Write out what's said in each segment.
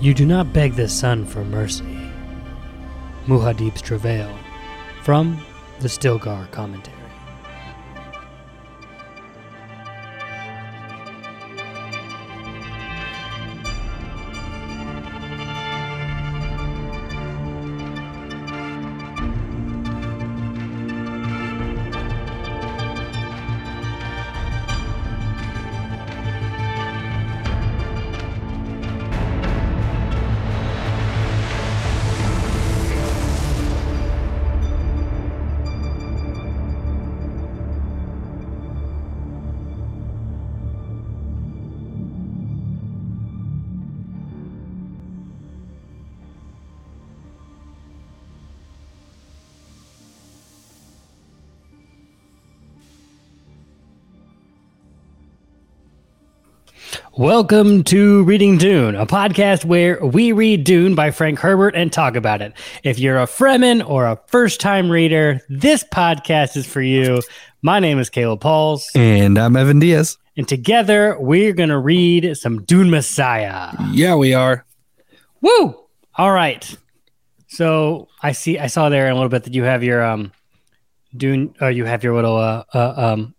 You do not beg the sun for mercy. Muad'Dib's travail from the Stilgar commentary. Welcome to Reading Dune, a podcast where we read Dune by Frank Herbert and talk about it. If you're a Fremen or a first time reader, this podcast is for you. My name is Caleb Pauls. And I'm Evan Diaz. And together we're going to read some Dune Messiah. Yeah, we are. Woo! All right. So I see, I saw there in a little bit that you have your, um, Dune, or you have your little, uh, uh um,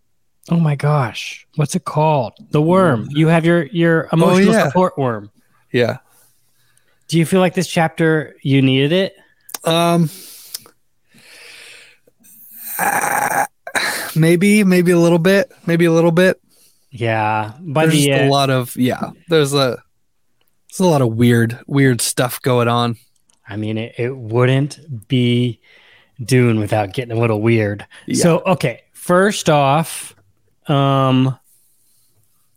Oh my gosh, what's it called? The worm. You have your your emotional Oh, yeah. support worm. Yeah. Do you feel like this chapter you needed it? Um maybe maybe a little bit, maybe a little bit. Yeah. By There's the just a lot of yeah, there's a there's a lot of weird weird stuff going on. I mean, it, it wouldn't be Dune without getting a little weird. Yeah. So, okay, first off, um,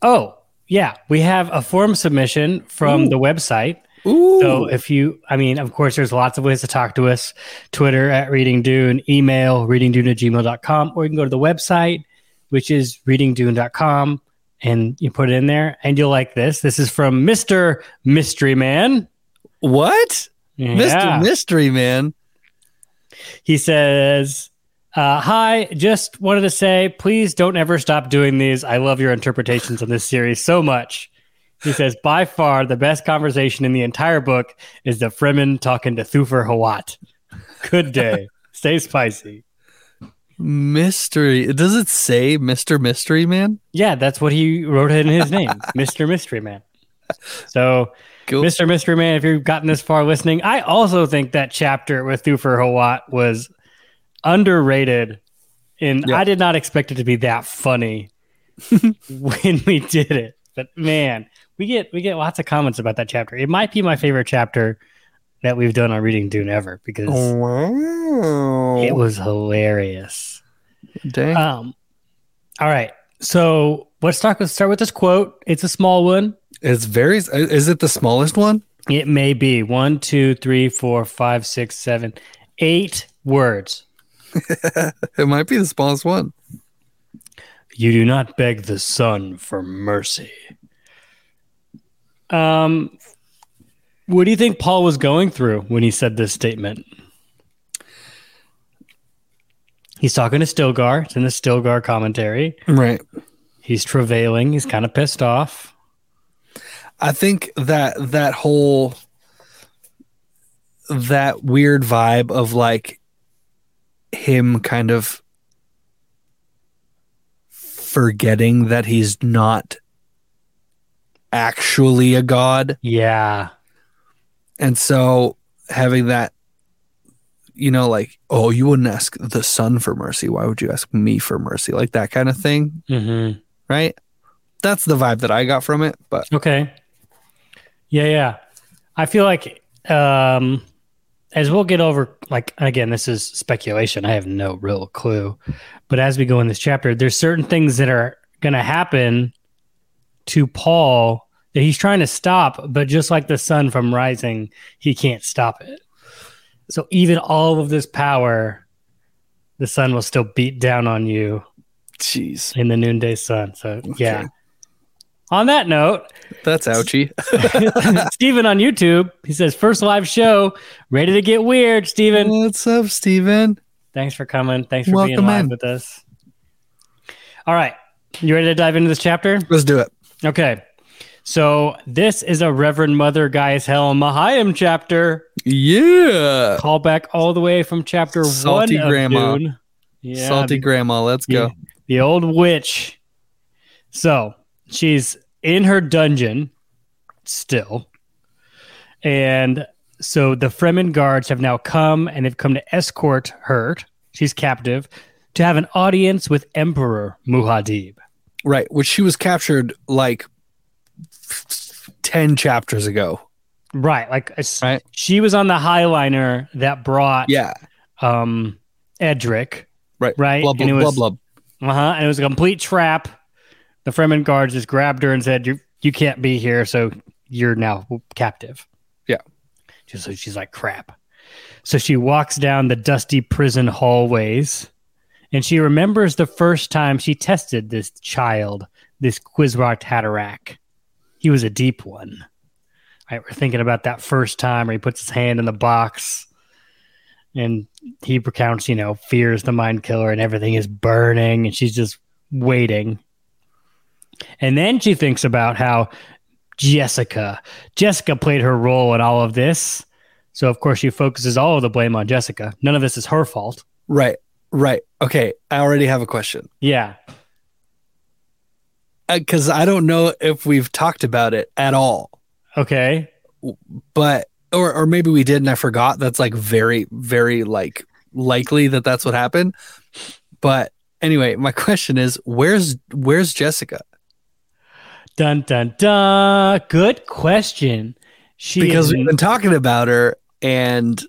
oh yeah, we have a form submission from Ooh. the website. Ooh. So if you, I mean, of course, there's lots of ways to talk to us. Twitter at Reading Dune, email readingdune at gmail.com, or you can go to the website, which is readingdune.com, and you put it in there, and you'll like this. This is from Mr. Mystery Man. what? Yeah. Mr. Mystery Man. He says, uh, Hi, just wanted to say, please don't ever stop doing these. I love your interpretations of this series so much. He says, by far, the best conversation in the entire book is the Fremen talking to Thufir Hawat. Good day. Stay spicy. Mystery. Does it say Mr. Mystery Man? Yeah, that's what he wrote in his name, Mr. Mystery Man. So, Cool. Mr. Mystery Man, if you've gotten this far listening, I also think that chapter with Thufir Hawat was underrated. And Yeah. I did not expect it to be that funny when we did it. But man, we get we get lots of comments about that chapter. It might be my favorite chapter that we've done on Reading Dune ever because wow. it was hilarious. Dang. Um, all right, so let's talk. Let's start with this quote. It's a small one. it's very is it the smallest one? It may be one, two, three, four, five, six, seven, eight words. It might be the smallest one. You do not beg the sun for mercy. Um, what do you think Paul was going through when he said this statement? He's talking to Stilgar. It's in the Stilgar commentary. Right. He's travailing. He's kind of pissed off. I think that that whole that weird vibe of like him kind of forgetting that he's not actually a god Yeah. and so having that you know like oh you wouldn't ask the sun for mercy why would you ask me for mercy like that kind of thing Mm-hmm. right that's the vibe that i got from it but Okay. Yeah, yeah. I feel like um as we'll get over like again, this is speculation. I have no real clue. But as we go in this chapter, there's certain things that are gonna happen to Paul that he's trying to stop, but just like the sun from rising, he can't stop it. So even all of this power, the sun will still beat down on you jeez in the noonday sun. So yeah. On that note, that's ouchy Steven on YouTube, he says, first live show, ready to get weird, Steven. What's up, Steven? Thanks for coming. Thanks for being live in. with us. All right. You ready to dive into this chapter? Let's do it. Okay. So this is a Reverend Mother Gaius Helen Mohiam chapter. Yeah. Call back all the way from chapter Salty one. grandma. Yeah, Salty the- grandma. Let's go. the old witch. So she's in her dungeon still. And so the Fremen guards have now come and they've come to escort her. She's captive to have an audience with Emperor Muad'Dib. Right. Which she was captured like 10 chapters ago. Right. Like Right. she was on the Heighliner that brought Yeah. um Edric. Right. Right. Blub, and it was blub, blub. Uh-huh. And it was a complete trap. The Fremen guards just grabbed her and said, You you can't be here, so you're now captive. Yeah. Just so she's like crap. So she walks down the dusty prison hallways and she remembers the first time she tested this child, this Kwisatz Haderach. He was a deep one. Right, we're thinking about that first time where he puts his hand in the box and he recounts, you know, fears the mind killer and everything is burning and she's just waiting. And then she thinks about how Jessica, Jessica played her role in all of this. So of course she focuses all of the blame on Jessica. None of this is her fault. Right. Right. Okay. I already have a question. Yeah. Uh, because I don't know if we've talked about it at all. Okay. but or or maybe we did and I forgot. That's like very very like likely that that's what happened. But anyway, my question is, where's where's Jessica? Dun dun dun. Good question. She Because we've been talking about her and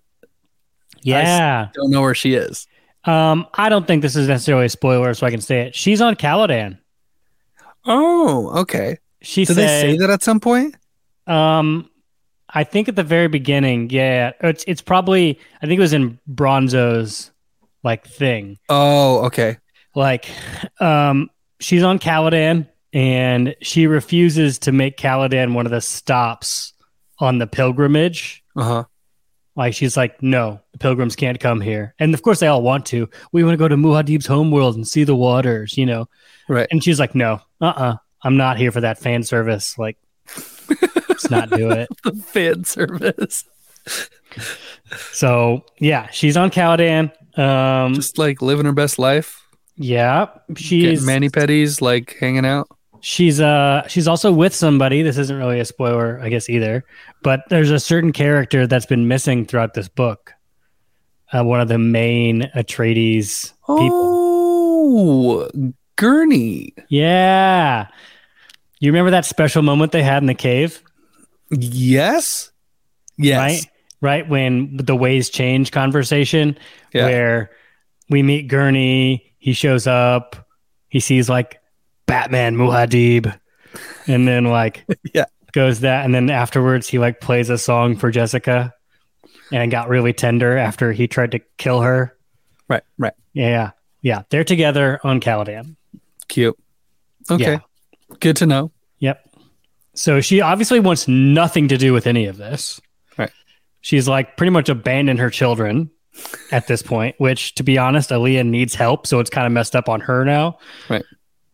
yeah. don't know where she is. Um, I don't think this is necessarily a spoiler, so I can say it. She's on Caladan. Oh, okay. She Did said, they say that at some point? Um, I think at the very beginning, yeah, it's it's probably I think it was in Bronso's like thing. Oh, okay. Like, um, she's on Caladan and she refuses to make Caladan one of the stops on the pilgrimage. Uh huh. Like she's like, no, the pilgrims can't come here, and of course they all want to. We want to go to Muad'Dib's homeworld and see the waters, you know. Right. And she's like, no, uh, uh-uh, I'm not here for that fan service. Like, let's not do it. The fan service. So yeah, she's on Caladan. Um, Just like living her best life. yeah, she's Getting mani pedis, like hanging out. She's uh she's also with somebody. This isn't really a spoiler, I guess either. But there's a certain character that's been missing throughout this book. Uh, one of the main Atreides people. Oh, Gurney. Yeah, you remember that special moment they had in the cave, Yes. Yes. right? Right when the ways change conversation, Yeah. where we meet Gurney. He shows up. He sees like Batman Muad'Dib, and then like Yeah. goes that, and then afterwards he like plays a song for Jessica, and it got really tender after he tried to kill her. Right. Right. Yeah, yeah, they're together on Caladan. Cute. Okay. Yeah. Good to know. Yep. So she obviously wants nothing to do with any of this. Right. She's like pretty much abandoned her children at this point, which to be honest, Alia needs help. So it's kind of messed up on her now. Right.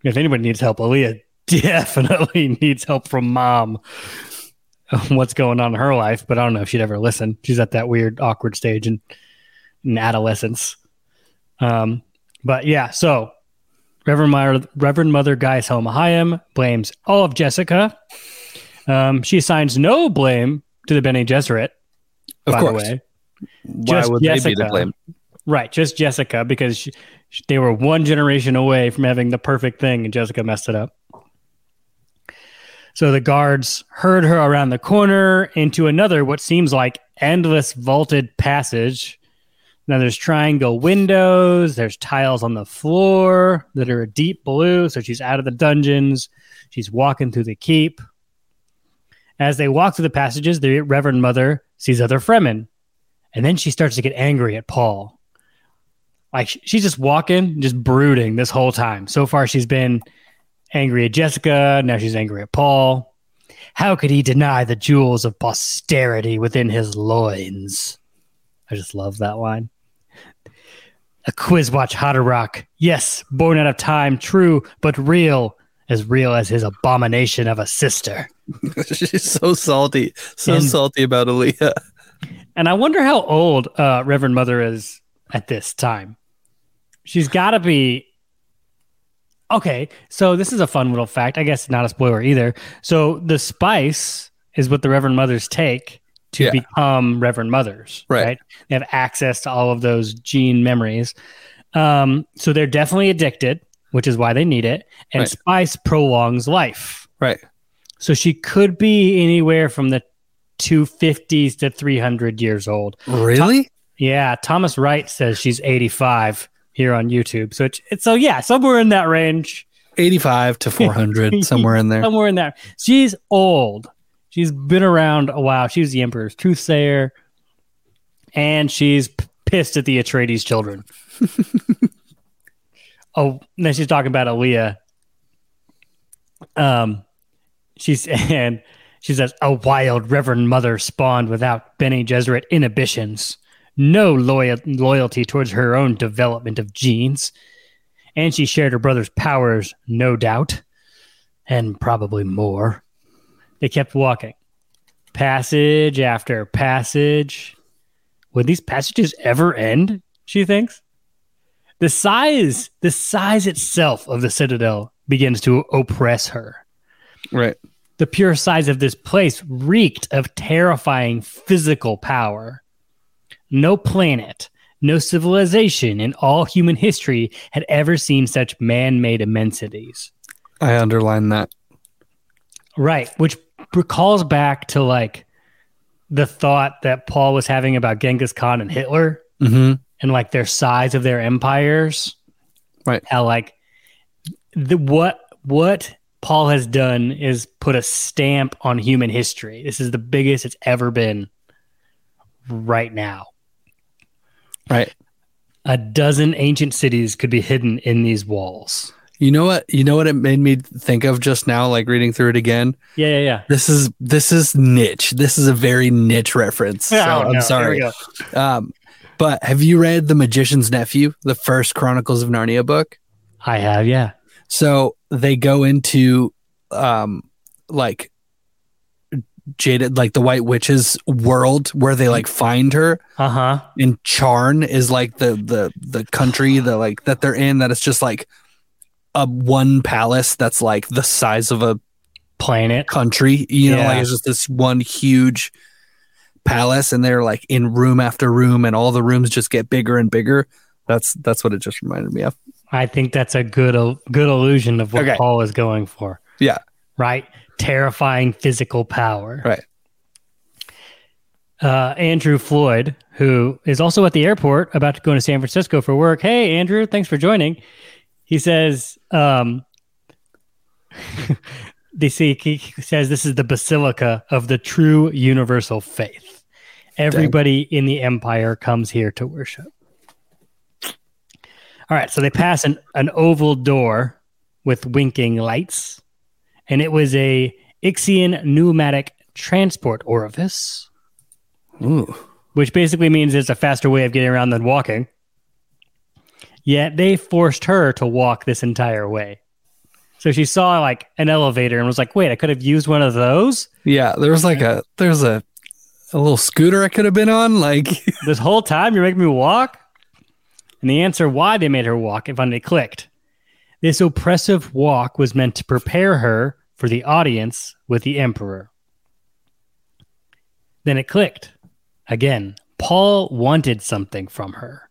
If anybody needs help, Alia definitely needs help from mom. What's going on in her life, but I don't know if she'd ever listen. She's at that weird, awkward stage in, in adolescence. Um, but yeah, so Reverend Mother, Reverend Mother Gaius Helen Mohiam blames all of Jessica. Um, she assigns no blame to the Bene Gesserit, Of by course. the way. Why Just would they be Jessica. to blame? Right, just Jessica because she- they were one generation away from having the perfect thing, and Jessica messed it up. So the guards herd her around the corner into another, what seems like endless vaulted passage. Now there's triangle windows, there's tiles on the floor that are a deep blue. So she's out of the dungeons. She's walking through the keep. As they walk through the passages, the Reverend Mother sees other Fremen. And then she starts to get angry at Paul. Like she's just walking, just brooding this whole time. So far, she's been angry at Jessica. Now she's angry at Paul. How could he deny the jewels of posterity within his loins? I just love that line. A Kwisatz Haderach. Yes, born out of time, true, but real. as real as his abomination of a sister. She's so salty, so And- salty about Alia. And I wonder how old uh, Reverend Mother is at this time. She's got to be. Okay, so this is a fun little fact. I guess not a spoiler either. So the spice is what the Reverend Mothers take to Yeah. become Reverend Mothers. Right. They have access to all of those gene memories. Um, so they're definitely addicted, which is why they need it. And Right. spice prolongs life. Right. So she could be anywhere from the 250s to 300 years old. Really? Yeah, Thomas Wright says she's 85 here on YouTube. So it's, it's so yeah, somewhere in that range, 85 to 400, somewhere in there. somewhere in there. She's old. She's been around a while. She was the Emperor's truthsayer, and she's p- pissed at the Atreides children. oh, then she's talking about Alia. Um, she's and she says a wild Reverend Mother spawned without Bene Gesserit inhibitions, no loyal loyalty towards her own development of genes, and she shared her brother's powers, no doubt, and probably more. They kept walking, passage after passage. Would these passages ever end? She thinks. The size, the size itself of the citadel begins to oppress her. Right. The pure size of this place reeked of terrifying physical power. No planet, no civilization in all human history had ever seen such man made immensities. I underline that. Right, which recalls back to like the thought that Paul was having about Genghis Khan and Hitler hmm and like their size of their empires. Right. How like the what what Paul has done is put a stamp on human history. This is the biggest it's ever been right now. Right. A dozen ancient cities could be hidden in these walls. You know what? You know what it made me think of just now, like reading through it again. Yeah, yeah, yeah. This is this is niche. This is a very niche reference. So Oh, I'm no, sorry. Um, but have you read The Magician's Nephew, the first Chronicles of Narnia book? I have, yeah. So they go into um like jaded like the white witch's world where they like find her Uh-huh. and Charn is like the the the country the like that they're in that it's just like a one palace that's like the size of a Planet. country you know like it's just this one huge palace and they're like in room after room and all the rooms just get bigger and bigger that's that's what it just reminded me of I think that's a good good illusion of what Okay. Paul is going for. Yeah. Right? Terrifying physical power. Right. Uh, Andrew Floyd, who is also at the airport about to go to San Francisco for work. Hey, Andrew, thanks for joining. He says, um, they see, he says this is the basilica of the true universal faith. Everybody in the empire comes here to worship. All right, so they pass an, an oval door with winking lights, and it was a Ixian pneumatic transport orifice, Ooh. which basically means it's a faster way of getting around than walking. Yet they forced her to walk this entire way. So she saw like an elevator and was like, "Wait, I could have used one of those Yeah, there was like a there's a a little scooter I could have been on. Like, this whole time. You're making me walk." And the answer why they made her walk it finally clicked. This oppressive walk was meant to prepare her for the audience with the emperor. Then it clicked. Again, Paul wanted something from her.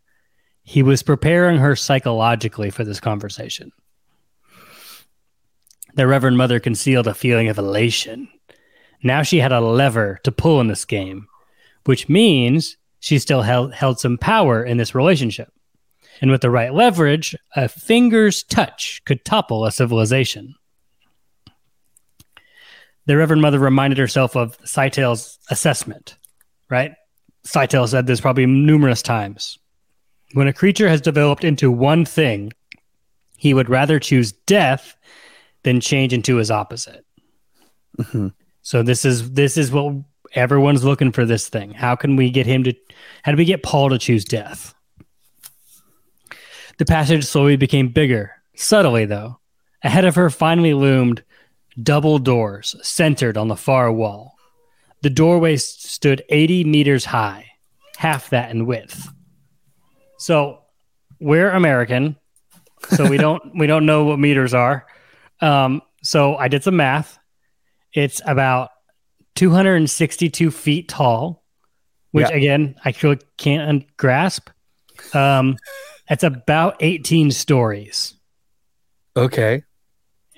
He was preparing her psychologically for this conversation. The Reverend Mother concealed a feeling of elation. Now she had a lever to pull in this game, which means she still held, held some power in this relationship. And with the right leverage, a finger's touch could topple a civilization. The Reverend Mother reminded herself of Scytale's assessment, right? Scytale said this probably numerous times. When a creature has developed into one thing, he would rather choose death than change into his opposite. Mhm. So this is this is what everyone's looking for this thing. How can we get him to how do we get Paul to choose death? The passage slowly became bigger, subtly though, Ahead of her finally loomed double doors centered on the far wall. The doorway stood 80 meters high, half that in width. So we're American, so we don't we don't know what meters are. Um, so I did some math. It's about 262 feet tall, which Yeah. again I really can't grasp. Um, it's about 18 stories. Okay.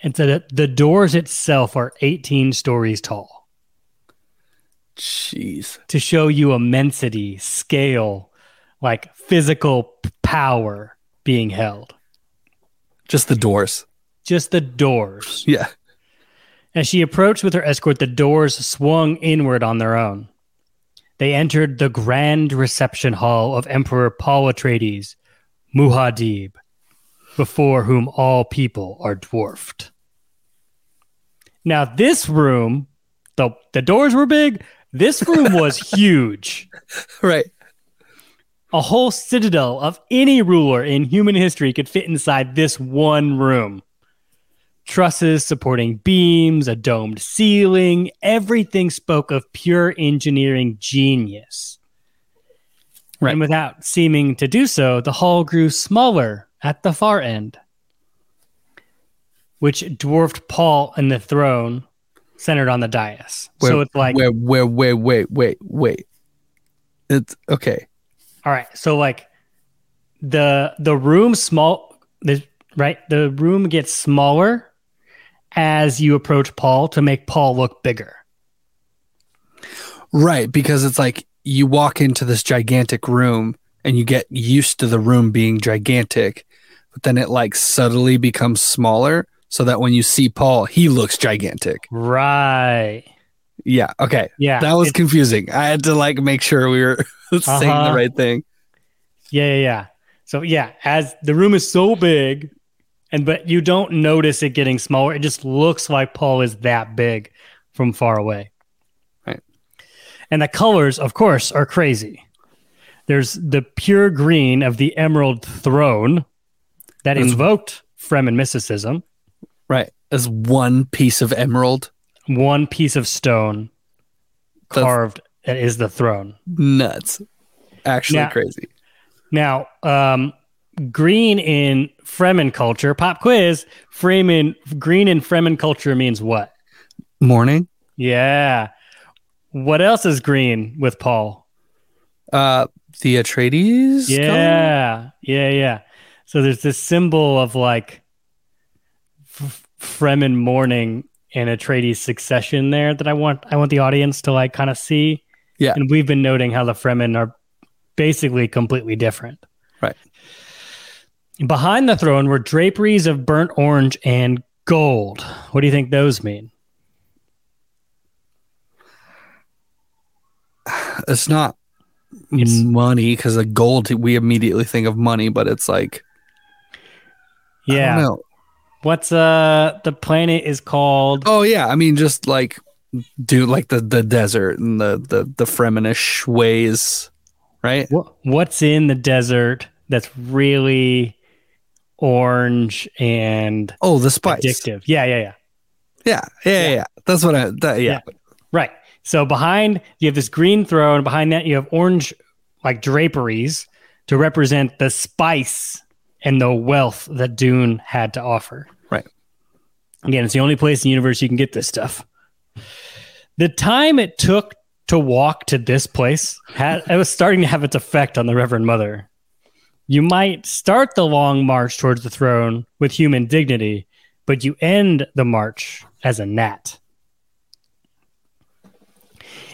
And so the, the doors itself are 18 stories tall Jeez. to show you immensity, scale, like physical power being held. Just the doors. Just the doors. Yeah. As she approached with her escort, the doors swung inward on their own. They entered the grand reception hall of Emperor Paul Atreides, Muad'Dib, before whom all people are dwarfed. Now, this room, the, the doors were big. This room was huge. Right. A whole citadel of any ruler in human history could fit inside this one room. Trusses supporting beams, a domed ceiling, everything spoke of pure engineering genius. Right. And without seeming to do so, the hall grew smaller at the far end, which dwarfed Paul and the throne centered on the dais. so it's like wait, wait, wait, wait, wait, wait. It's okay. All right. So like the the room small the right the room gets smaller as you approach Paul to make Paul look bigger. Right, because it's like you walk into this gigantic room and you get used to the room being gigantic, but then it like subtly becomes smaller so that when you see Paul, he looks gigantic. Right. Yeah, okay. Yeah. That was confusing. I had to like make sure we were saying Uh-huh. the right thing. yeah, yeah, yeah. So yeah, as the room is so big and but you don't notice it getting smaller. It just looks like Paul is that big from far away. Right. And the colors, of course, are crazy. There's the pure green of the Emerald Throne that That's- invoked Fremen mysticism. Right. As one piece of emerald. One piece of stone That's- carved that is the throne. Nuts. Actually Now- crazy. Now, um, green in Fremen culture, pop quiz, Fremen, green in Fremen culture means what? Mourning. Yeah. What else is green with Paul? Uh the Atreides? color? Yeah. Yeah. Yeah. So there's this symbol of like f- Fremen mourning and Atreides succession there that I want I want the audience to like kind of see. Yeah. And we've been noting how the Fremen are basically completely different. Right. Behind the throne were draperies of burnt orange and gold. What do you think those mean? It's not It's- money because the gold we immediately think of money, but it's like I Yeah. Don't know. What's uh the planet is called Oh yeah, I mean just like do like the the desert and the the the Fremenish ways, right? What, what's in the desert that's really orange and Oh, the spice. addictive? Yeah, yeah, yeah. Yeah, yeah, yeah. Yeah. yeah. That's what I. That, yeah. Right. So behind you have this green throne. Behind that you have orange like draperies to represent the spice and the wealth that Dune had to offer. Right. Again, it's the only place in the universe you can get this stuff. The time it took to walk to this place had it was starting to have its effect on the Reverend Mother. You might start the long march towards the throne with human dignity, but you end the march as a gnat.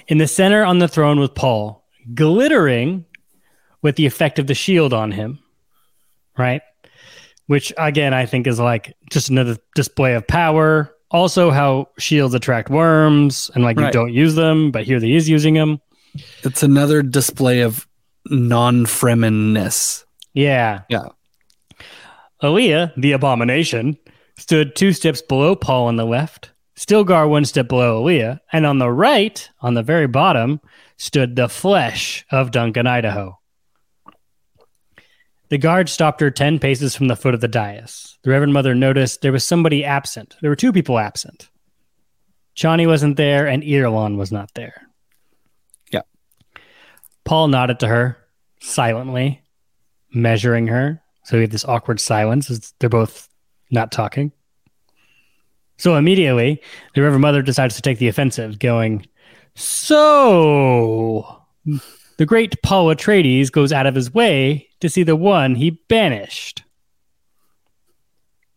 In the center on the throne was Paul, glittering with the effect of the shield on him, right? Which again, I think is like just another display of power. Also, how shields attract worms and like you don't use them, but here he is using them. It's another display of non-Fremenness. Yeah. Yeah. Alia, the abomination, stood two steps below Paul on the left, Stilgar one step below Alia, and on the right, on the very bottom, stood the flesh of Duncan, Idaho. The guard stopped her 10 paces from the foot of the dais. The Reverend Mother noticed there was somebody absent. There were two people absent. Chani wasn't there, and Irulan was not there. Yeah. Paul nodded to her silently, measuring her. So we have this awkward silence as they're both not talking. So immediately, the Reverend Mother decides to take the offensive, going, So the great Paul Atreides goes out of his way to see the one he banished.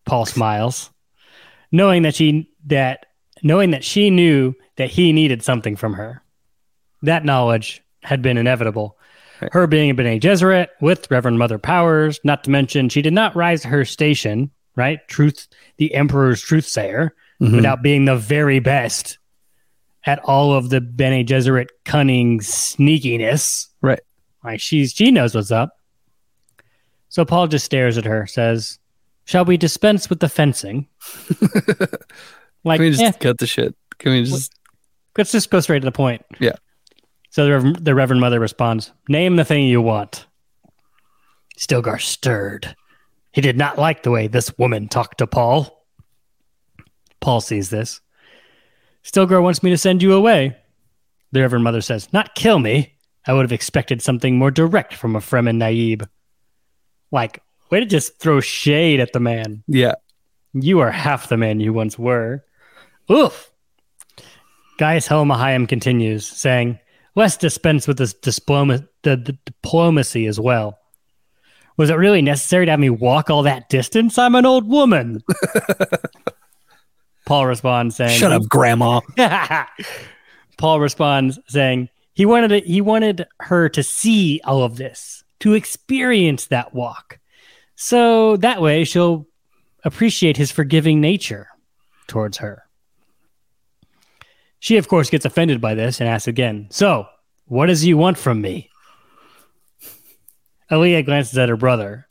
Paul smiles, knowing that she that knowing that she knew that he needed something from her. That knowledge had been inevitable. Right. Her being a Bene Gesserit with Reverend Mother powers, not to mention she did not rise to her station, right? Truth, the Emperor's truth sayer, Mhm. without being the very best at all of the Bene Gesserit cunning sneakiness. Right. Like she's she knows what's up. So Paul just stares at her, says, Shall we dispense with the fencing? like Can we just eh, cut the shit? Can we just let's just go straight to the point. Yeah. So the, Rev- the Reverend Mother responds, Name the thing you want. Stilgar stirred. He did not like the way this woman talked to Paul. Paul sees this. Stilgar wants me to send you away. The Reverend Mother says, Not kill me. I would have expected something more direct from a Fremen Naib. Like, way to just throw shade at the man. yeah. You are half the man you once were. Oof. Gaius Helen Mohiam continues, saying, Let's dispense with this the, the diplomacy as well. Was it really necessary to have me walk all that distance? I'm an old woman. Paul responds saying, Shut up, Grandma. Paul responds saying he wanted it, he wanted her to see all of this, to experience that walk. So that way she'll appreciate his forgiving nature towards her. She of course gets offended by this and asks again, "So, what does you want from me?" Aaliyah glances at her brother.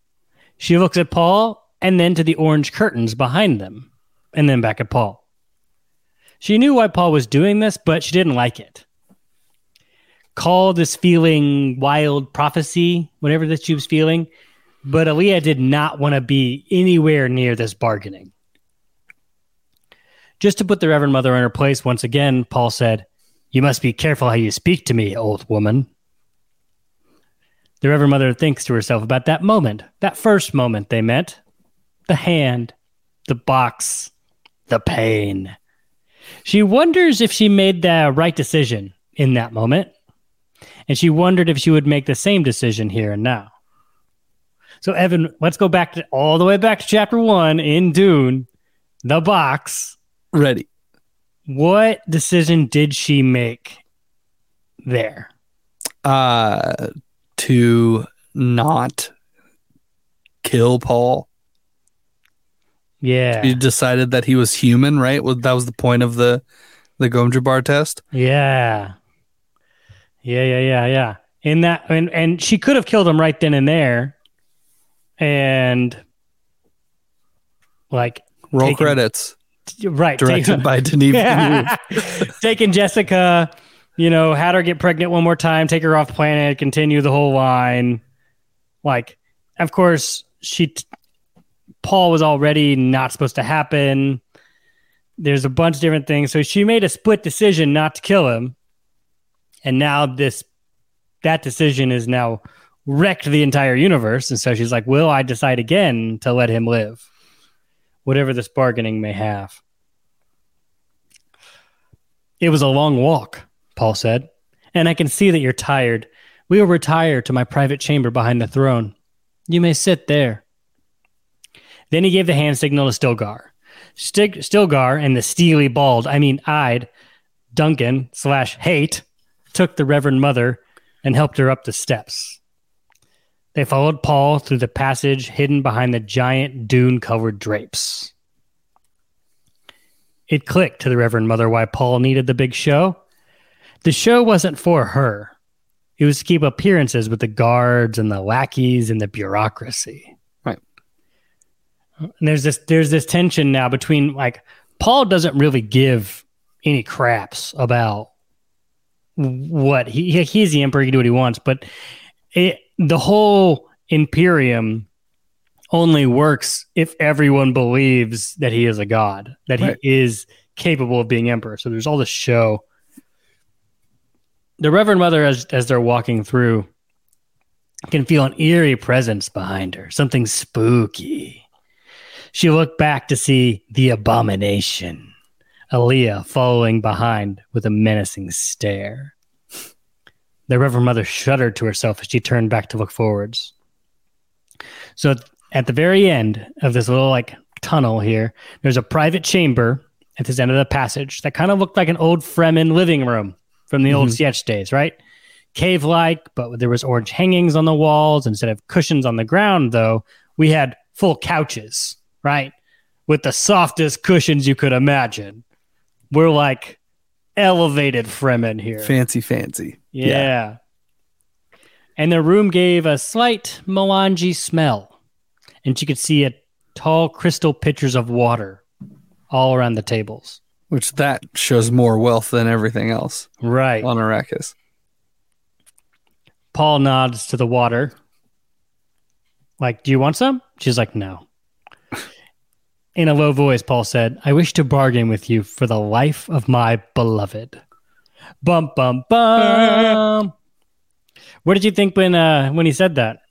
She looks at Paul and then to the orange curtains behind them, and then back at Paul. She knew why Paul was doing this, but she didn't like it. Call this feeling wild prophecy, whatever that she was feeling, but Alia did not want to be anywhere near this bargaining. Just to put the Reverend Mother in her place once again, Paul said, You must be careful how you speak to me, old woman. The Reverend Mother thinks to herself about that moment, that first moment they met the hand, the box, the pain. She wonders if she made the right decision in that moment. And she wondered if she would make the same decision here and now. So, Evan, let's go back to all the way back to chapter one in Dune, the box. Ready. What decision did she make there? Uh to not kill Paul. Yeah. He decided that he was human, right? Well, that was the point of the the gom jabbar test. Yeah. Yeah, yeah, yeah, yeah. In that and and she could have killed him right then and there. And like Roll Taken- credits. right Directed take- by Denis Villeneuve. Yeah. Taking Jessica, you know, had her get pregnant one more time, take her off planet, continue the whole line. Like, of course, she t- Paul was already not supposed to happen. There's a bunch of different things. So she made a split decision not to kill him. And now this that decision is now wrecked the entire universe. And so she's like, Will I decide again to let him live? Whatever this bargaining may have. It was a long walk, Paul said, and I can see that you're tired. We will retire to my private chamber behind the throne. You may sit there. Then he gave the hand signal to Stilgar. Stig- Stilgar and the steely bald, I mean eyed, Duncan slash Hayt took the Reverend Mother and helped her up the steps. They followed Paul through the passage hidden behind the giant dune covered drapes. It clicked to the Reverend Mother why Paul needed the big show. The show wasn't for her, it was to keep appearances with the guards and the lackeys and the bureaucracy. And there's this there's this tension now between like Paul doesn't really give any craps about what he he- he's the emperor, he can do what he wants, but it, the whole Imperium only works if everyone believes that he is a god, that Right. he is capable of being emperor. So there's all this show. The Reverend Mother, as as they're walking through, can feel an eerie presence behind her, something spooky. She looked back to see the abomination, Alia following behind with a menacing stare. The Reverend Mother shuddered to herself as she turned back to look forwards. So at- the very end of this little like tunnel here, there's a private chamber at this end of the passage that kind of looked like an old Fremen living room from the old Mhm. Sietch days, right? Cave like, but there was orange hangings on the walls instead of cushions on the ground. Though we had full couches, right, with the softest cushions you could imagine. We're like elevated Fremen here. Fancy, fancy. Yeah. And the room gave a slight melange smell. And you could see a tall crystal pitchers of water all around the tables. Which that shows more wealth than everything else Right. on Arrakis. Paul nods to the water. Like, do you want some? She's like, no. In a low voice, Paul said, I wish to bargain with you for the life of my beloved. Bum, bum, bum. What did you think when uh, when he said that?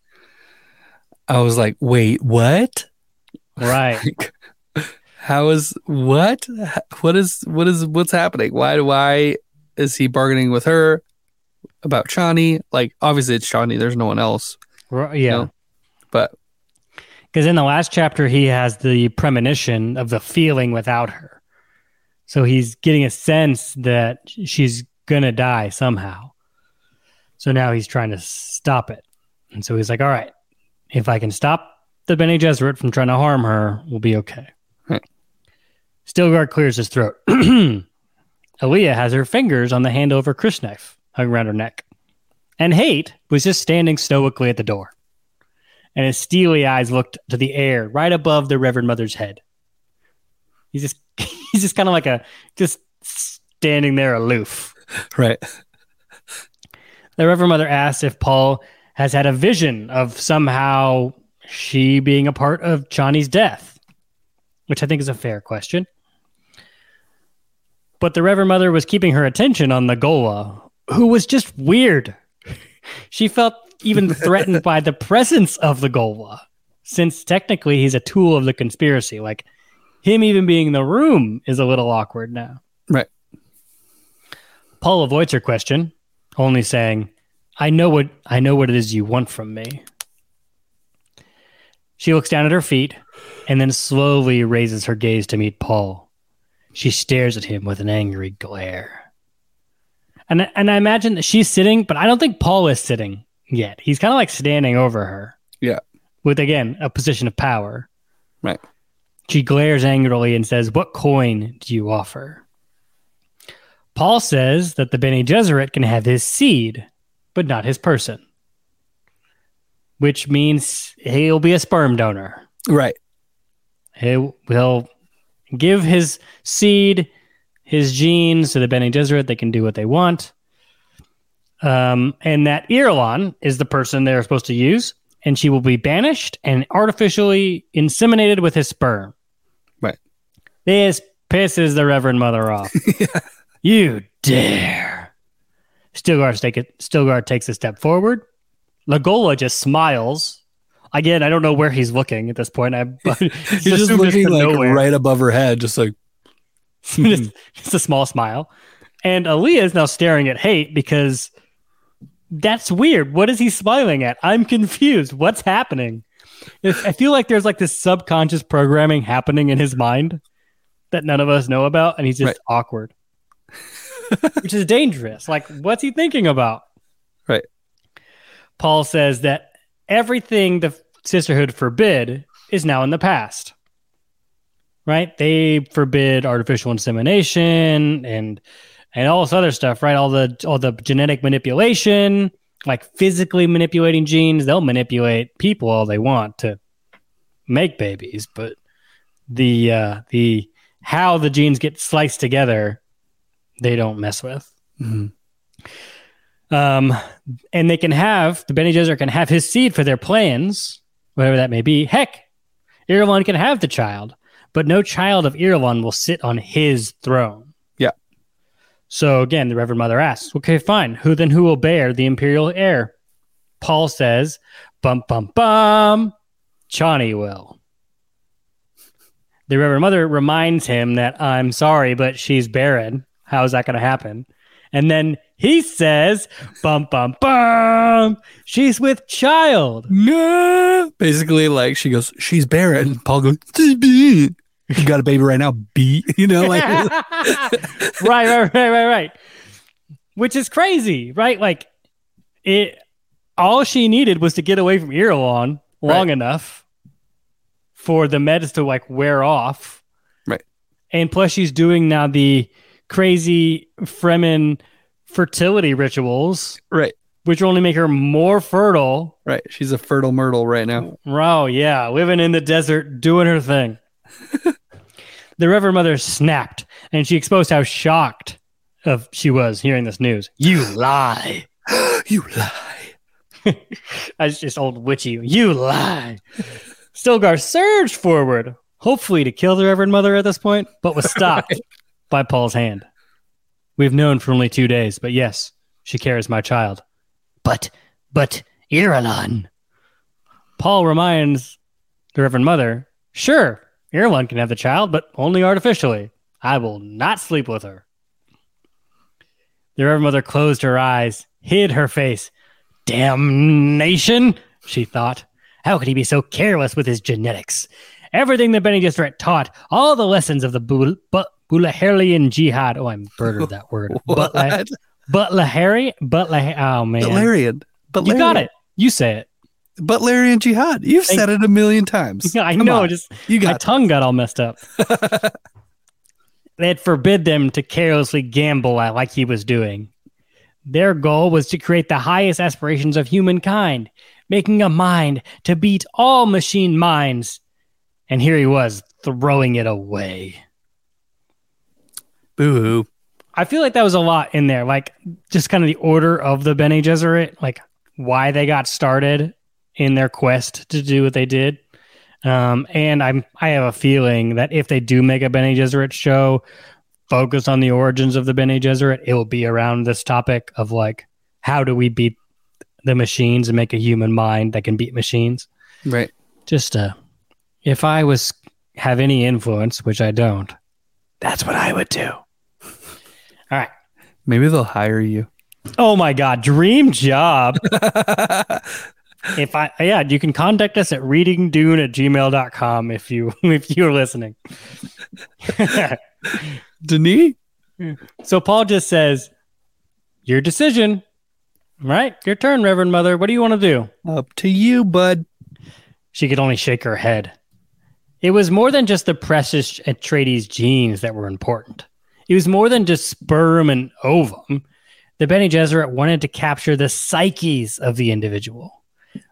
I was like, wait, what? Right. Like, how is what? What is what is what's happening? Why why is he bargaining with her about Chani? Like obviously it's Chani, there's no one else. Right, yeah. No. But Because in the last chapter, he has the premonition of the feeling without her. So he's getting a sense that she's going to die somehow. So now he's trying to stop it. And so he's like, all right, if I can stop the Bene Gesserit from trying to harm her, we'll be okay. Right. Stilgar clears his throat. Alia has her fingers on the handle of her crysknife hung around her neck. And Hayt was just standing stoically at the door and his steely eyes looked to the air right above the Reverend Mother's head. He's just he's just kind of like a just standing there aloof. right. The Reverend Mother asks if Paul has had a vision of somehow she being a part of Johnny's death, which I think is a fair question. But the Reverend Mother was keeping her attention on the ghola, who was just weird. She felt even threatened by the presence of the ghola, since technically he's a tool of the conspiracy. Like him even being in the room is a little awkward now. Right. Paul avoids her question, only saying, I know what I know what it is you want from me. She looks down at her feet and then slowly raises her gaze to meet Paul. She stares at him with an angry glare. And and I imagine that she's sitting, but I don't think Paul is sitting yet. He's kind of like standing over her. Yeah. With again a position of power. Right. She glares angrily and says, What coin do you offer? Paul says that the Bene Gesserit can have his seed, but not his person. Which means he'll be a sperm donor. Right. He will give his seed, his genes to the Bene Gesserit. They can do what they want. Um, and that Irulan is the person they're supposed to use, and she will be banished and artificially inseminated with his sperm. Right. This pisses the Reverend Mother off. You dare. Stilgar, take it, Stilgar takes a step forward. Lagola just smiles. Again, I don't know where he's looking at this point. I, but He's just looking like right above her head, just like just, just a small smile. And Alia is now staring at Hayt because that's weird. What is he smiling at? I'm confused. What's happening? I feel like there's like this subconscious programming happening in his mind that none of us know about, and he's just Right. awkward, which is dangerous. Like, what's he thinking about? Right. Paul says that everything the sisterhood forbid is now in the past right? They forbid artificial insemination and and all this other stuff, right? All the all the genetic manipulation, like physically manipulating genes. They'll manipulate people all they want to make babies, but the uh, the how the genes get sliced together, they don't mess with. Mhm. Um, and they can have the Bene Gesserit can have his seed for their plans, whatever that may be. Heck, Irulan can have the child, but no child of Irulan will sit on his throne. So again, the Reverend Mother asks, "Okay, fine. Who then? Who will bear the imperial heir?" Paul says, "Bum bum bum, Chani will." The Reverend Mother reminds him that I'm sorry, but she's barren. How is that going to happen? And then he says, "Bum bum bum, she's with child." No. Basically, like she goes, she's barren. Paul goes. You got a baby right now, B. You know, like right, right, right, right, right. Which is crazy, right? Like it. All she needed was to get away from Irulan long Right. enough for the meds to like wear off. Right. And plus, she's doing now the crazy Fremen fertility rituals, right, which will only make her more fertile. right. She's a fertile myrtle right now. Wow. yeah, living in the desert, doing her thing. the Reverend Mother snapped, and she exposed how shocked of she was hearing this news. You lie. you lie. That's just old witchy. You lie. Stilgar surged forward, hopefully to kill the Reverend Mother at this point, but was stopped by Paul's hand. We've known for only two days, but yes, she carries my child. But, but, Irulan. Paul reminds the Reverend Mother, sure, Irulan can have the child, but only artificially. I will not sleep with her. The Reverend Mother closed her eyes, hid her face. Damnation, she thought. How could he be so careless with his genetics? Everything that Bene Gesserit taught, all the lessons of the Bul- Bu- jihad. Oh, I'm murdered that word. What? Butla- Butlahari? Butlah- oh, man. Butlerian. Butlerian. You got it. You say it. Butlerian jihad. You've Thank- said it a million times. I Come know. on. Just You my got tongue got all messed up. They'd forbid them to carelessly gamble at like he was doing. Their goal was to create the highest aspirations of humankind, making a mind to beat all machine minds. And here he was throwing it away. boo hoo. I feel like that was a lot in there, like just kind of the order of the Bene Gesserit, like why they got started in their quest to do what they did. Um, and I'm I have a feeling that if they do make a Bene Gesserit show focused on the origins of the Bene Gesserit, it will be around this topic of like how do we beat the machines and make a human mind that can beat machines. Right. Just uh, if I was have any influence, which I don't, that's what I would do. All right. Maybe they'll hire you. Oh my god, dream job. if I yeah, you can contact us at readingdune at gmail.com if you if you're listening. Denis? so Paul just says, Your decision. Right? Your turn, Reverend Mother. What do you want to do? Up to you, bud. She could only shake her head. It was more than just the precious Atreides genes that were important. It was more than just sperm and ovum. The Bene Gesserit wanted to capture the psyches of the individual,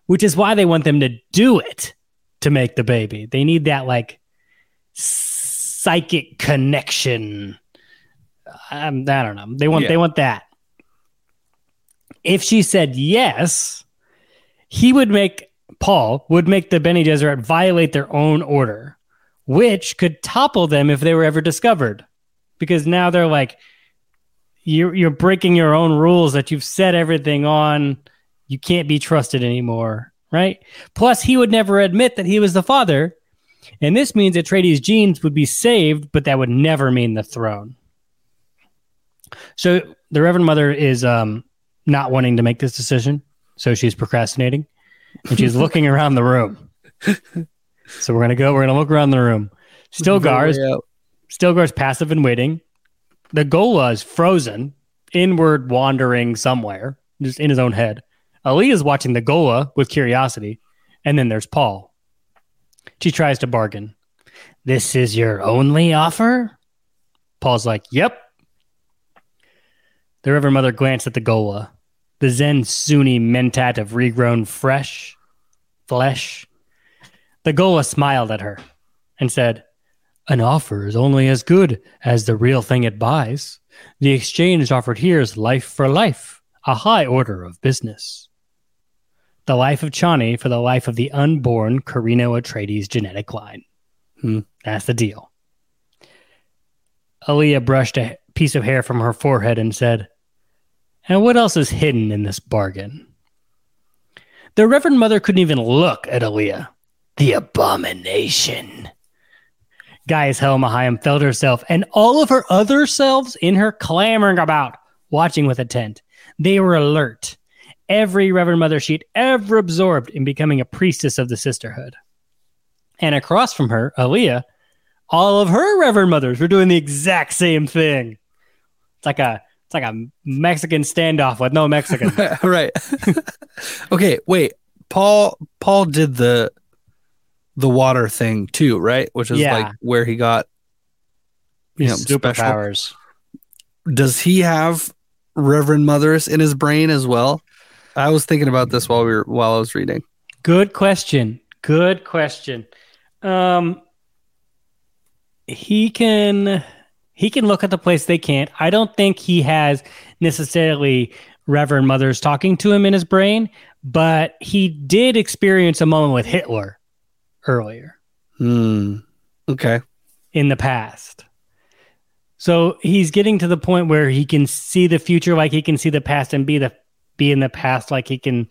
which is why they want them to do it to make the baby. They need that like psychic connection. Um, I don't know. They want Yeah. they want that. If she said yes, he would make Paul would make the Bene Gesserit violate their own order, which could topple them if they were ever discovered. Because now they're like, you're you're breaking your own rules that you've set everything on. You can't be trusted anymore, right? Plus, he would never admit that he was the father, and this means Atreides' genes would be saved, but that would never mean the throne. So the Reverend Mother is um, not wanting to make this decision, so she's procrastinating and she's looking around the room. So we're gonna go. We're gonna look around the room. Stilgar is Way out. Stilgar's passive and waiting. The Ghola is frozen, inward wandering somewhere, just in his own head. Ali is watching the Ghola with curiosity, and then there's Paul. She tries to bargain. This is your only offer? Paul's like, Yep. The Reverend Mother glanced at the Ghola, the Zensunni mentat of regrown fresh flesh. The Ghola smiled at her and said, An offer is only as good as the real thing it buys. The exchange offered here is life for life. a high order of business. The life of Chani for the life of the unborn Corrino Atreides genetic line. Hmm. That's the deal. Alia brushed a piece of hair from her forehead and said, And what else is hidden in this bargain? The Reverend Mother couldn't even look at Alia. The abomination. Gaius Helen Mohiam felt herself and all of her other selves in her clamoring about, watching with intent. They were alert. Every Reverend Mother she'd ever absorbed in becoming a priestess of the sisterhood. And across from her, Alia, all of her Reverend Mothers were doing the exact same thing. It's like a it's like a Mexican standoff with no Mexican. right. okay, wait. Paul Paul did the the water thing too, right? Which is Yeah. like where he got you know, special. Superpowers. Does he have Reverend Mothers in his brain as well? I was thinking about this while we were while I was reading. Good question. Good question. Um, he can he can look at the place they can't. I don't think he has necessarily Reverend Mothers talking to him in his brain, but he did experience a moment with Hitler earlier Hmm. Okay. in the past. So he's getting to the point where he can see the future like he can see the past and be the be in the past like he can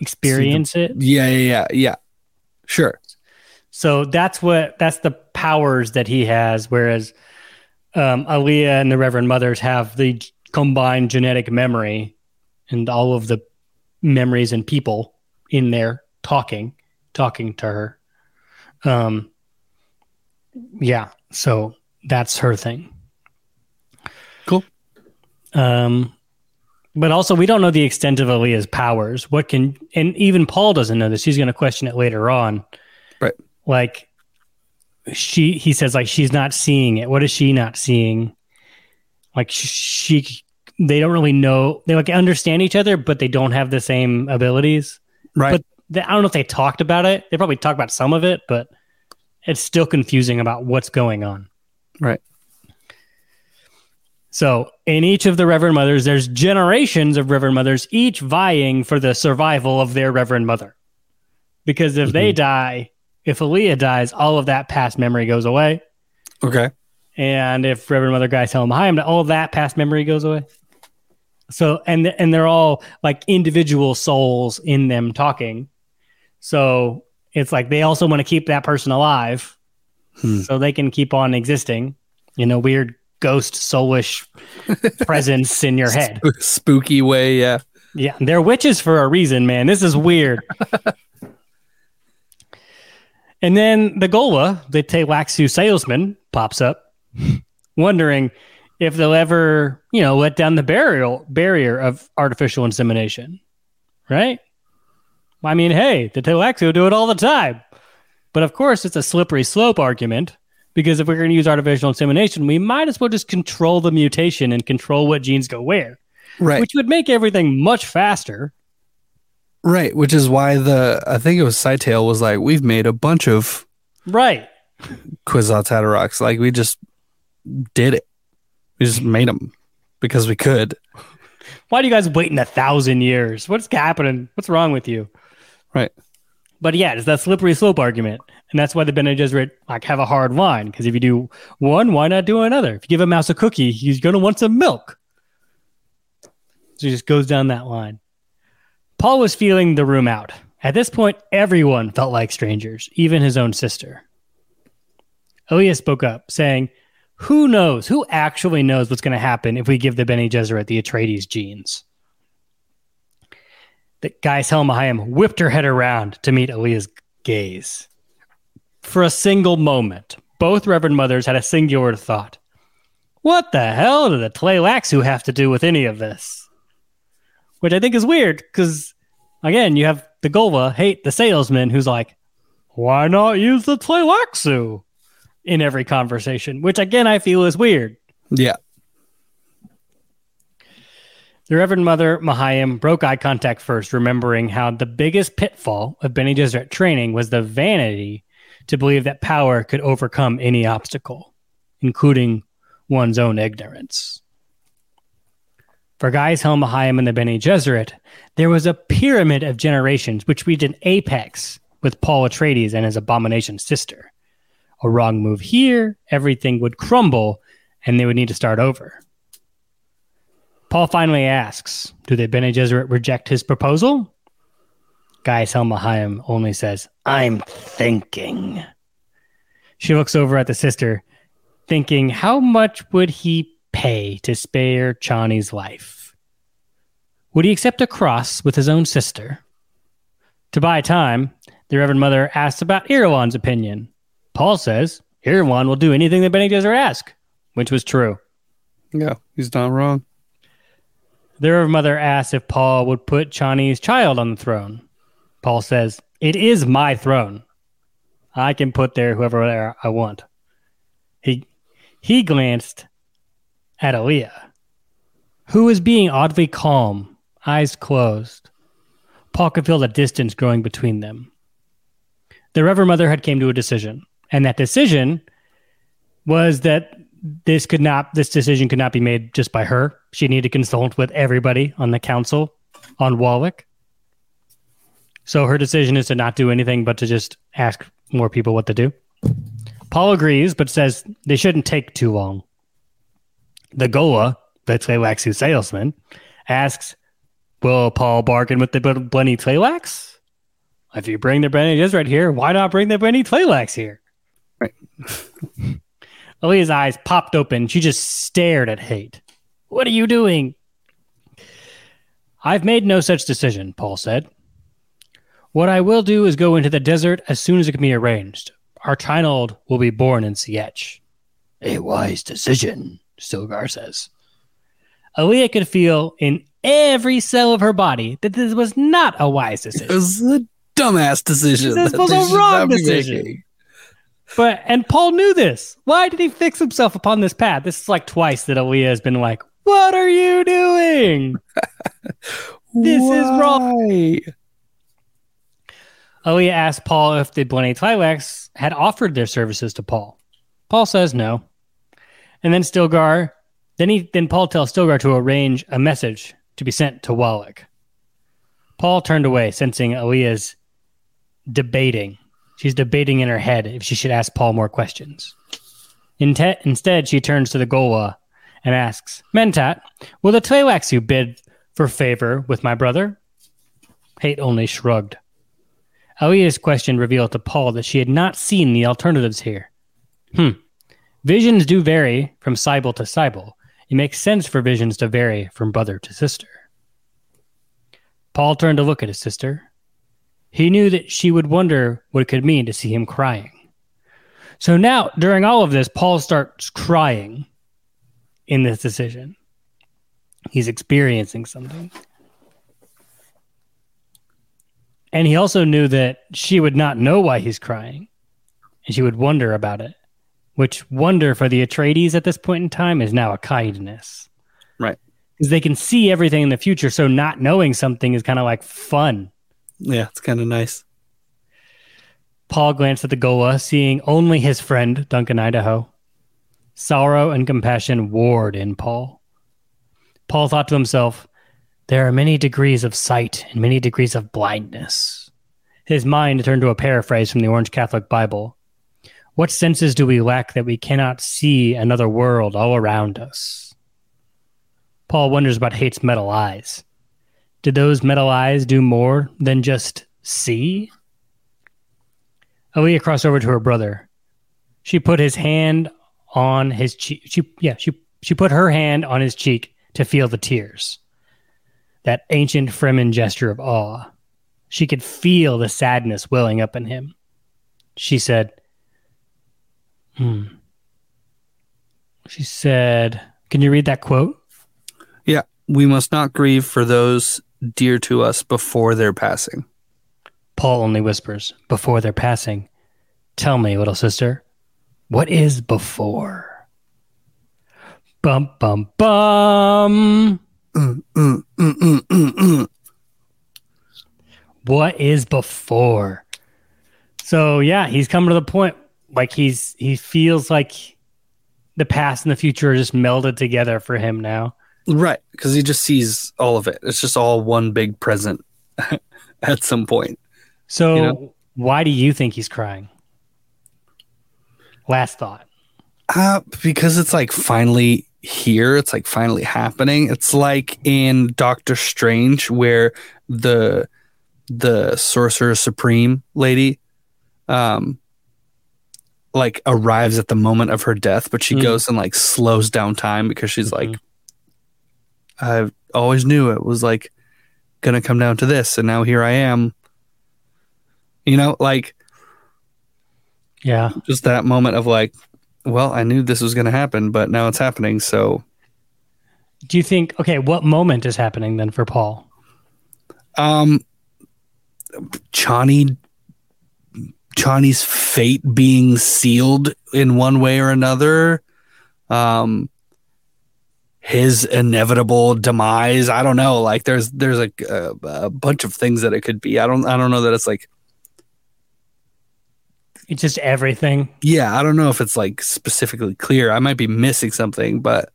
experience it. Yeah, yeah, yeah, yeah. Sure. So that's what that's the powers that he has, whereas um, Alia and the Reverend Mothers have the combined genetic memory and all of the memories and people in there talking, talking to her. Um, yeah, so that's her thing. Cool. Um, but also we don't know the extent of Alia's powers. What can and even Paul doesn't know this. He's going to question it later on. Right. Like she, he says like she's not seeing it. What is she not seeing? Like she, they don't really know. They like understand each other, but they don't have the same abilities. Right. But they, I don't know if they talked about it. They probably talked about some of it, but it's still confusing about what's going on. Right. So, in each of the Reverend Mothers, there's generations of Reverend Mothers, each vying for the survival of their Reverend Mother. Because if they die, if Alia dies, all of that past memory goes away. okay. And if Reverend Mother Guy tell him hi, all that past memory goes away. So, and and they're all like individual souls in them talking. So it's like they also want to keep that person alive, Hmm. so they can keep on existing in a weird ghost soulish presence in your head. Sp- spooky way, yeah. Yeah, they're witches for a reason, man. This is weird. and then the Ghola, the Tleilaxu salesman, pops up, wondering if they'll ever, you know, let down the barrier barrier of artificial insemination. Right? I mean, hey, the Tleilaxu do it all the time. But of course, it's a slippery slope argument because if we're going to use artificial insemination, we might as well just control the mutation and control what genes go where Right. which would make everything much faster. right. Which is why the I think it was Scytale was like, we've made a bunch of Right. Kwisatz Haderachs. Like we just did it. We just made them because we could. Why do you guys wait in a thousand years? What's happening? What's wrong with you? Right. But yeah, it's that slippery slope argument. And that's why the Bene Gesserit like have a hard line. Because if you do one, why not do another? If you give a mouse a cookie, he's gonna want some milk. So it just goes down that line. Paul was feeling the room out. At this point, everyone felt like strangers, even his own sister. Elias spoke up, saying, Who knows? Who actually knows what's going to happen if we give the Bene Gesserit the Atreides genes? The Gaius Helen Mohiam whipped her head around to meet Alia's gaze. For a single moment, both Reverend Mothers had a singular thought. What the hell do the Tleilaxu have to do with any of this? Which I think is weird because, again, you have the Ghola Hayt the salesman who's like, why not use the Tleilaxu in every conversation? Which, again, I feel is weird. Yeah. The Reverend Mother Mohiam broke eye contact first, remembering how the biggest pitfall of Bene Gesserit training was the vanity to believe that power could overcome any obstacle, including one's own ignorance. For Gaius Helen Mohiam and the Bene Gesserit, there was a pyramid of generations which reached an apex with Paul Atreides and his abomination sister. A wrong move here, everything would crumble, and they would need to start over. Paul finally asks, Do the Bene Gesserit reject his proposal? Gaius Helen Mohiam only says, I'm thinking. She looks over at the sister, thinking, How much would he pay to spare Chani's life? Would he accept a cross with his own sister? To buy time, the Reverend Mother asks about Irulan's opinion. Paul says Irulan will do anything that Bene Gesserit ask, which was true. Yeah, he's not wrong. The Reverend Mother asks if Paul would put Chani's child on the throne. Paul says, It is my throne. I can put there whoever I want. He he glanced at Alia, who was being oddly calm, eyes closed. Paul could feel the distance growing between them. The Reverend Mother had came to a decision, and that decision was that this could not this decision could not be made just by her. She needed to consult with everybody on the council on Wallach. So her decision is to not do anything but to just ask more people what to do. Paul agrees, but says they shouldn't take too long. The Ghola, the Tleilaxu salesman, asks, Will Paul bargain with the Bene Tleilax? If you bring the Blenny right here, why not bring the Bene Tleilax here? Right. Alia's eyes popped open. She just stared at Hayt. What are you doing? I've made no such decision, Paul said. What I will do is go into the desert as soon as it can be arranged. Our child will be born in Sietch. A wise decision, Stilgar says. Alia could feel in every cell of her body that this was not a wise decision. It was a dumbass decision. This was a wrong decision. making. But and Paul knew this. Why did he fix himself upon this path? This is like twice that Alia has been like, "What are you doing?" This is wrong. Alia asked Paul if the Bene Tleilax had offered their services to Paul. Paul says no, and then Stilgar. Then he then Paul tells Stilgar to arrange a message to be sent to Wallach. Paul turned away, sensing Alia's debating. She's debating in her head if she should ask Paul more questions. Inte- instead, she turns to the Ghola and asks, Mentat, will the Tleilaxu bid for favor with my brother? Hayt only shrugged. Alia's question revealed to Paul that she had not seen the alternatives here. Hmm. Visions do vary from sibyl to sibyl. It makes sense for visions to vary from brother to sister. Paul turned to look at his sister. He knew that she would wonder what it could mean to see him crying. So now, during all of this, Paul starts crying in this decision. He's experiencing something. And he also knew that she would not know why he's crying, and she would wonder about it. Which wonder for the Atreides at this point in time is now a kindness. Right. Because they can see everything in the future, so not knowing something is kind of like fun. Yeah, it's kind of nice. Paul glanced at the Ghola, seeing only his friend, Duncan Idaho. Sorrow and compassion warred in Paul. Paul thought to himself, There are many degrees of sight and many degrees of blindness. His mind turned to a paraphrase from the Orange Catholic Bible. What senses do we lack that we cannot see another world all around us? Paul wonders about Hayt's metal eyes. Did those metal eyes do more than just see? Alia crossed over to her brother. She put his hand on his cheek. She yeah, she she put her hand on his cheek to feel the tears. That ancient Fremen gesture of awe. She could feel the sadness welling up in him. She said, hmm. She said, Can you read that quote? Yeah, we must not grieve for those dear to us before their passing. Paul only whispers, before their passing. Tell me, little sister, what is before? Bum, bum, bum. Mm, mm, mm. What is before? So yeah, he's coming to the point. Like he's he feels like the past and the future are just melded together for him now. Right, because he just sees all of it. It's just all one big present at some point. So, You know? why do you think he's crying? Last thought. Uh, because it's like finally here. It's like finally happening. It's like in Doctor Strange where the the Sorcerer Supreme lady um like arrives at the moment of her death, but she Mm. goes and like slows down time because she's like Mhm. I always knew it was like gonna come down to this and now here I am. You know, like Yeah. just that moment of like, well, I knew this was going to happen, but now it's happening. So, Do you think, okay, what moment is happening then for Paul? um, Chani, Chani's fate being sealed in one way or another, um, his inevitable demise. I don't know. Like, there's there's a, a, a bunch of things that it could be. I don't I don't know that it's like It's just everything. yeah. I don't know if it's like specifically clear. I might be missing something, but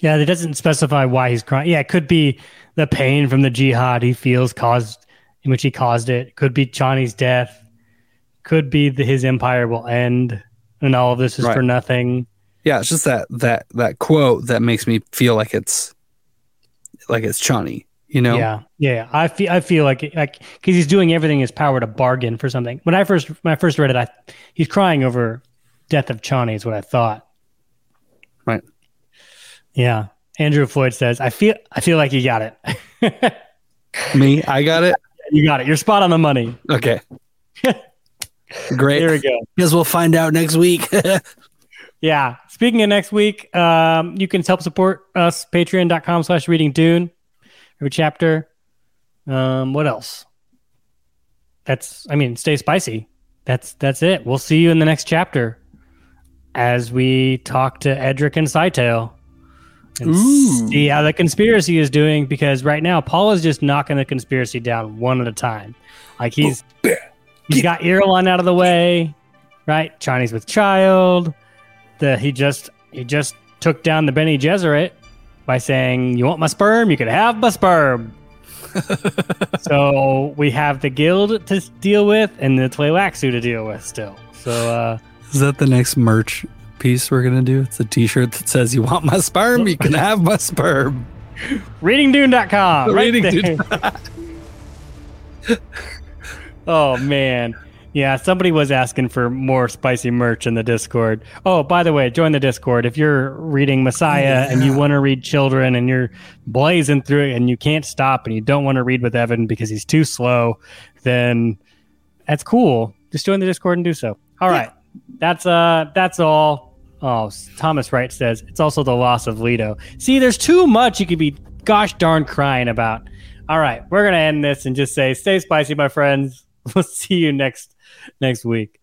Yeah, it doesn't specify why he's crying. Yeah, it could be the pain from the jihad he feels caused, in which he caused it. Could be Chani's death. Could be the, his empire will end, and all of this is Right. for nothing. yeah, it's just that that that quote that makes me feel like it's like it's Chani, you know? Yeah, yeah. I feel I feel like like because he's doing everything in his power to bargain for something. When I first when I first read it, I he's crying over death of Chani is what I thought. Right. Yeah. Andrew Floyd says, "I feel I feel like you got it. Me, I got it. you got it. You're spot on the money. Okay. Great. There we go." Guess we'll find out next week. Yeah. Speaking of next week, um, you can help support us, patreon.com slash reading Dune. Every chapter. Um, what else? That's I mean, stay spicy. That's that's it. We'll see you in the next chapter as we talk to Edric and Scytale and Ooh. see how the conspiracy is doing because right now Paul is just knocking the conspiracy down one at a time. Like he's he's got Irulan out of the way, right? Chani's with child. The he just he just took down the Bene Gesserit by saying, "You want my sperm? You can have my sperm." so we have the guild to deal with and the Tleilaxu to deal with still. So uh, Is that the next merch piece we're gonna do? It's a T-shirt that says, "You want my sperm? You can have my sperm." readingdune.com. Right Reading there. oh man. Yeah, somebody was asking for more spicy merch in the Discord. Oh, by the way, join the Discord. If you're reading Messiah and you want to read Children and you're blazing through it and you can't stop and you don't want to read with Evan because he's too slow, then that's cool. Just join the Discord and do so. All right. That's uh that's all. Oh, Thomas Wright says it's also the loss of Leto. See, there's too much you could be gosh darn crying about. All right, we're gonna end this and just say stay spicy, my friends. We'll see you next next week.